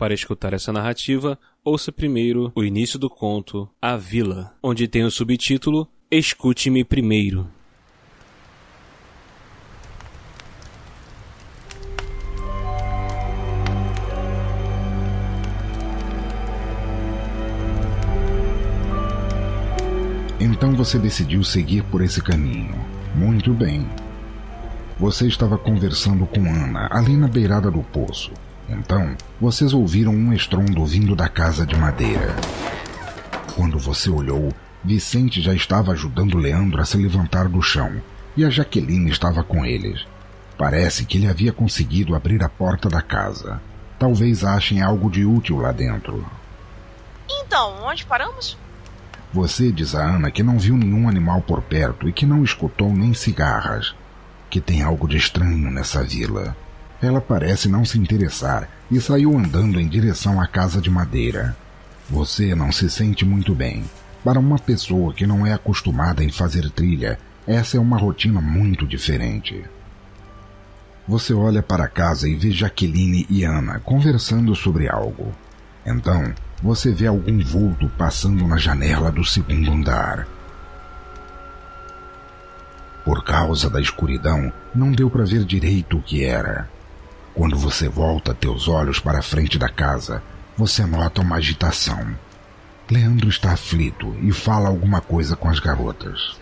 Para escutar essa narrativa, ouça primeiro o início do conto A Vila, onde tem o subtítulo Escute-me Primeiro. Então você decidiu seguir por esse caminho. Muito bem. Você estava conversando com Ana ali na beirada do poço. Então, vocês ouviram um estrondo vindo da casa de madeira. Quando você olhou, Vicente já estava ajudando Leandro a se levantar do chão e a Jaqueline estava com eles. Parece que ele havia conseguido abrir a porta da casa. Talvez achem algo de útil lá dentro. Então, onde paramos? Você diz a Ana que não viu nenhum animal por perto e que não escutou nem cigarras. Que tem algo de estranho nessa vila. Ela parece não se interessar e saiu andando em direção à casa de madeira. Você não se sente muito bem. Para uma pessoa que não é acostumada em fazer trilha, essa é uma rotina muito diferente. Você olha para a casa e vê Jaqueline e Ana conversando sobre algo. Então, você vê algum vulto passando na janela do segundo andar. Por causa da escuridão, não deu para ver direito o que era. Quando você volta teus olhos para a frente da casa, você nota uma agitação. Leandro está aflito e fala alguma coisa com as garotas.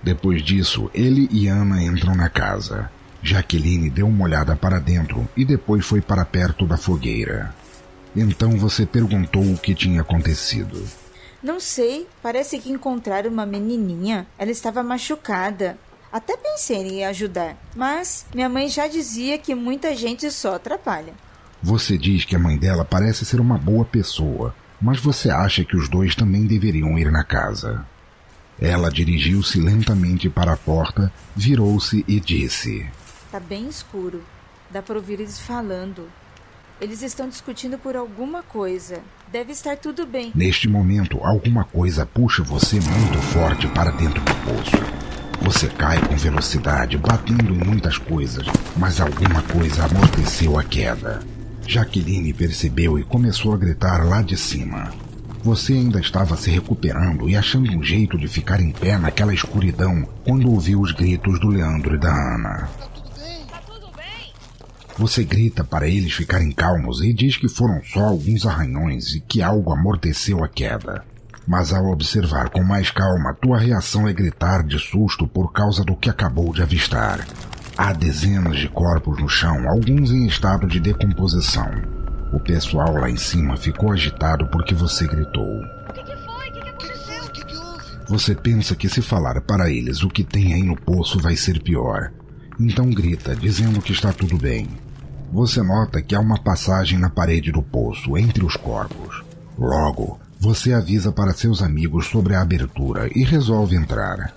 Depois disso, ele e Ana entram na casa. Jaqueline deu uma olhada para dentro e depois foi para perto da fogueira. Então você perguntou o que tinha acontecido. Não sei, parece que encontraram uma menininha. Ela estava machucada. Até pensei em ajudar, mas minha mãe já dizia que muita gente só atrapalha. Você diz que a mãe dela parece ser uma boa pessoa, mas você acha que os dois também deveriam ir na casa. Ela dirigiu-se lentamente para a porta, virou-se e disse: Tá bem escuro. Dá para ouvir eles falando. Eles estão discutindo por alguma coisa. Deve estar tudo bem. Neste momento, alguma coisa puxa você muito forte para dentro do poço. Você cai com velocidade, batendo em muitas coisas, mas alguma coisa amorteceu a queda. Jaqueline percebeu e começou a gritar lá de cima. Você ainda estava se recuperando e achando um jeito de ficar em pé naquela escuridão quando ouviu os gritos do Leandro e da Ana. Você grita para eles ficarem calmos e diz que foram só alguns arranhões e que algo amorteceu a queda. Mas ao observar com mais calma, tua reação é gritar de susto por causa do que acabou de avistar. Há dezenas de corpos no chão, alguns em estado de decomposição. O pessoal lá em cima ficou agitado porque você gritou. O que, que foi? O que, que aconteceu? O que, que houve? Você pensa que se falar para eles o que tem aí no poço vai ser pior. Então grita, dizendo que está tudo bem. Você nota que há uma passagem na parede do poço entre os corpos. Logo, você avisa para seus amigos sobre a abertura e resolve entrar.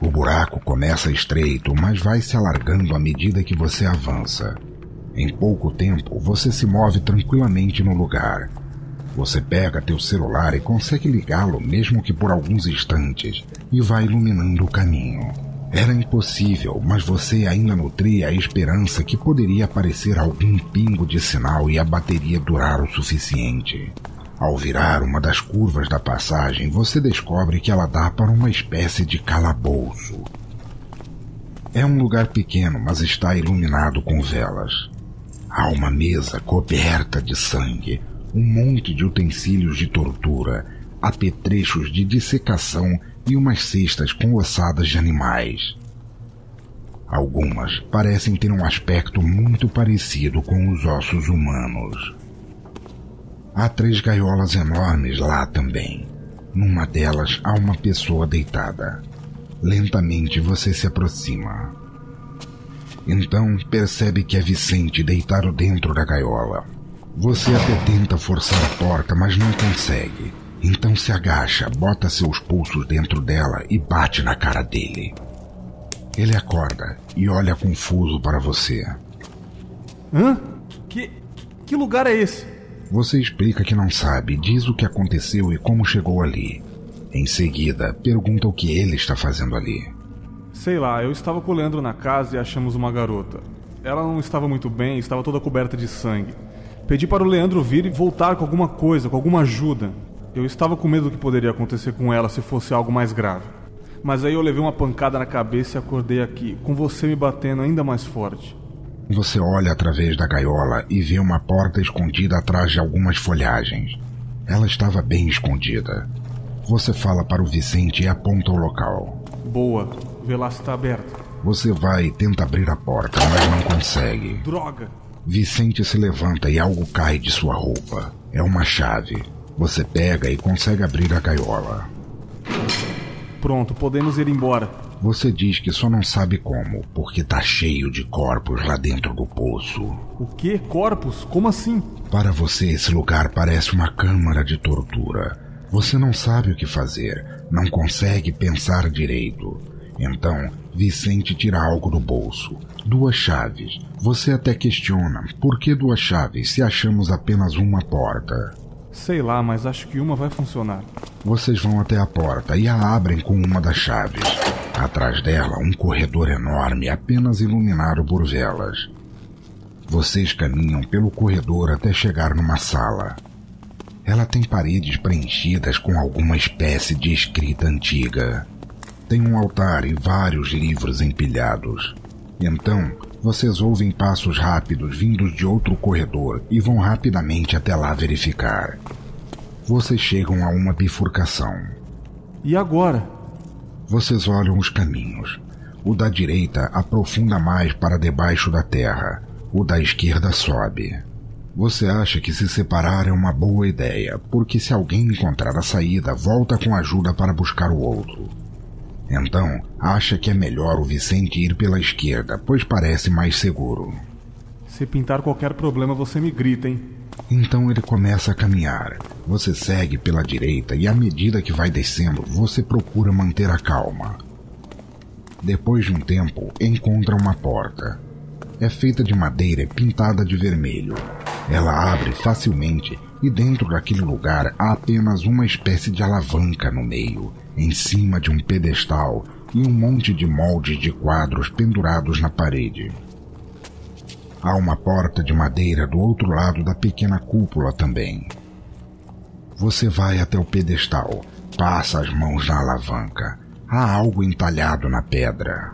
O buraco começa estreito, mas vai se alargando à medida que você avança. Em pouco tempo, você se move tranquilamente no lugar. Você pega teu celular e consegue ligá-lo, mesmo que por alguns instantes, e vai iluminando o caminho. Era impossível, mas você ainda nutria a esperança que poderia aparecer algum pingo de sinal e a bateria durar o suficiente. Ao virar uma das curvas da passagem, você descobre que ela dá para uma espécie de calabouço. É um lugar pequeno, mas está iluminado com velas. Há uma mesa coberta de sangue, um monte de utensílios de tortura, apetrechos de dissecação e umas cestas com ossadas de animais. Algumas parecem ter um aspecto muito parecido com os ossos humanos. Há três gaiolas enormes lá também. Numa delas há uma pessoa deitada. Lentamente você se aproxima. Então percebe que é Vicente deitado dentro da gaiola. Você até tenta forçar a porta, mas não consegue. Então se agacha, bota seus pulsos dentro dela e bate na cara dele. Ele acorda e olha confuso para você. Hã? Que. Que lugar é esse? Você explica que não sabe, diz o que aconteceu e como chegou ali. Em seguida, pergunta o que ele está fazendo ali. Sei lá, eu estava com o Leandro na casa e achamos uma garota. Ela não estava muito bem, estava toda coberta de sangue. Pedi para o Leandro vir e voltar com alguma coisa, com alguma ajuda. Eu estava com medo do que poderia acontecer com ela se fosse algo mais grave. Mas aí eu levei uma pancada na cabeça e acordei aqui, com você me batendo ainda mais forte. Você olha através da gaiola e vê uma porta escondida atrás de algumas folhagens. Ela estava bem escondida. Você fala para o Vicente e aponta o local. Boa, vê lá se está aberta. Você vai e tenta abrir a porta, mas não consegue. Droga! Vicente se levanta e algo cai de sua roupa. É uma chave. Você pega e consegue abrir a gaiola. Pronto, podemos ir embora. Você diz que só não sabe como, porque tá cheio de corpos lá dentro do poço. O que? Corpos? Como assim? Para você, esse lugar parece uma câmara de tortura. Você não sabe o que fazer, não consegue pensar direito. Então, Vicente tira algo do bolso. Duas chaves. Você até questiona por que duas chaves se achamos apenas uma porta. Sei lá, mas acho que uma vai funcionar. Vocês vão até a porta e a abrem com uma das chaves. Atrás dela, um corredor enorme, apenas iluminado por velas. Vocês caminham pelo corredor até chegar numa sala. Ela tem paredes preenchidas com alguma espécie de escrita antiga. Tem um altar e vários livros empilhados. Então, vocês ouvem passos rápidos vindos de outro corredor e vão rapidamente até lá verificar. Vocês chegam a uma bifurcação. E agora? Vocês olham os caminhos. O da direita aprofunda mais para debaixo da terra. O da esquerda sobe. Você acha que se separar é uma boa ideia, porque se alguém encontrar a saída, volta com ajuda para buscar o outro. Então, acha que é melhor o Vicente ir pela esquerda, pois parece mais seguro. Se pintar qualquer problema, você me grita, hein? Então ele começa a caminhar. Você segue pela direita e à medida que vai descendo, você procura manter a calma. Depois de um tempo, encontra uma porta. É feita de madeira pintada de vermelho. Ela abre facilmente e dentro daquele lugar há apenas uma espécie de alavanca no meio, em cima de um pedestal e um monte de moldes de quadros pendurados na parede. Há uma porta de madeira do outro lado da pequena cúpula também. Você vai até o pedestal, passa as mãos na alavanca. Há algo entalhado na pedra.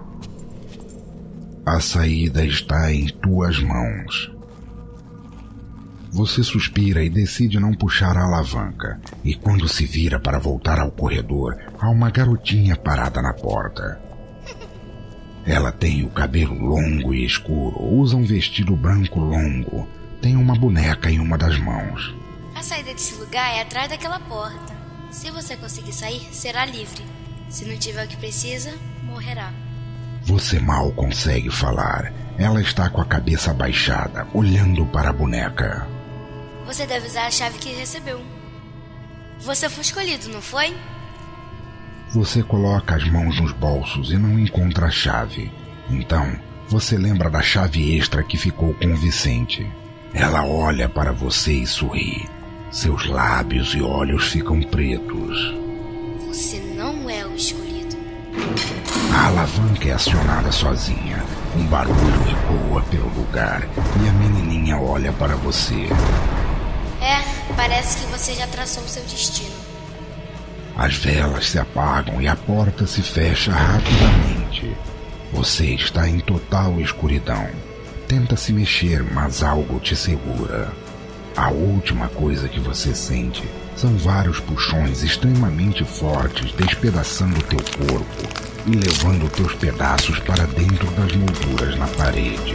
A saída está em tuas mãos. Você suspira e decide não puxar a alavanca, e quando se vira para voltar ao corredor, há uma garotinha parada na porta. Ela tem o cabelo longo e escuro, usa um vestido branco longo, tem uma boneca em uma das mãos. A saída desse lugar é atrás daquela porta. Se você conseguir sair, será livre. Se não tiver o que precisa, morrerá. Você mal consegue falar. Ela está com a cabeça abaixada, olhando para a boneca. Você deve usar a chave que recebeu. Você foi escolhido, não foi? Você coloca as mãos nos bolsos e não encontra a chave. Então, você lembra da chave extra que ficou com o Vicente. Ela olha para você e sorri. Seus lábios e olhos ficam pretos. Você não é o escolhido. A alavanca é acionada sozinha. Um barulho ecoa pelo lugar e a menininha olha para você. É, parece que você já traçou seu destino. As velas se apagam e a porta se fecha rapidamente. Você está em total escuridão. Tenta se mexer, mas algo te segura. A última coisa que você sente são vários puxões extremamente fortes despedaçando teu corpo e levando teus pedaços para dentro das molduras na parede.